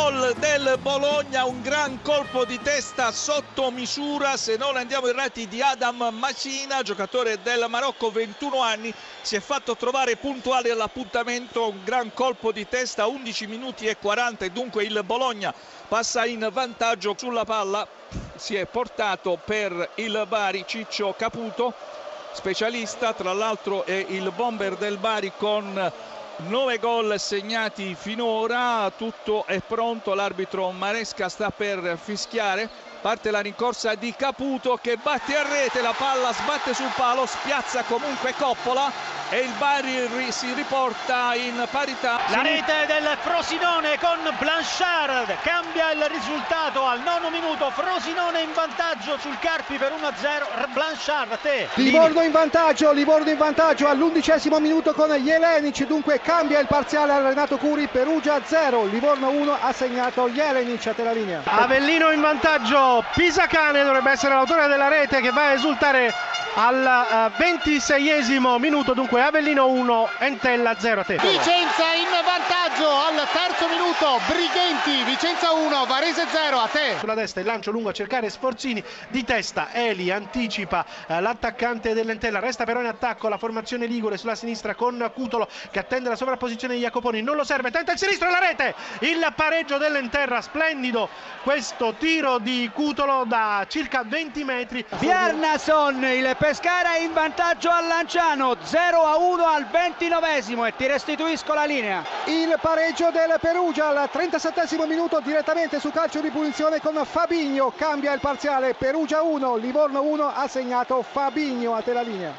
gol del Bologna, un gran colpo di testa sotto misura, se non andiamo errati, di Adam Macina, giocatore del Marocco, 21 anni, si è fatto trovare puntuale all'appuntamento, un gran colpo di testa, 11 minuti e 40 e dunque il Bologna passa in vantaggio sulla palla, si è portato per il Bari Ciccio Caputo, specialista, tra l'altro è il bomber del Bari con 9 gol segnati finora, tutto è pronto, l'arbitro Maresca sta per fischiare, parte la rincorsa di Caputo che batte a rete, la palla sbatte sul palo, spiazza comunque Coppola e il Bari si riporta in parità. La rete del Frosinone con Blanchard cambia il risultato al nono minuto, Frosinone in vantaggio sul Carpi per 1-0, Blanchard a te. Livorno in vantaggio, Livorno in vantaggio all'undicesimo minuto con Jelenic, dunque cambia il parziale al Renato Curi, Perugia 0, Livorno 1 ha segnato Jelenic a te la linea. Avellino in vantaggio, Pisacane dovrebbe essere l'autore della rete che va a esultare al ventiseiesimo minuto, dunque Avellino 1, Entella 0 a te. Vicenza in vantaggio al terzo minuto, Brighenti, Vicenza 1, Varese 0 a te. Sulla destra il lancio lungo a cercare Sforzini, di testa Eli anticipa eh, l'attaccante dell'Entella, resta però in attacco la formazione Ligure sulla sinistra con Cutolo che attende la sovrapposizione di Jacoponi, non lo serve, tenta il sinistro e la rete, il pareggio dell'Enterra, splendido questo tiro di Cutolo da circa 20 metri. Bjarnason, il Pescara in vantaggio al Lanciano 0 a 1 al 29esimo e ti restituisco la linea. Il pareggio del Perugia al 37 minuto direttamente su calcio di punizione con Fabigno, cambia il parziale Perugia 1, Livorno 1 ha segnato Fabigno a te la linea.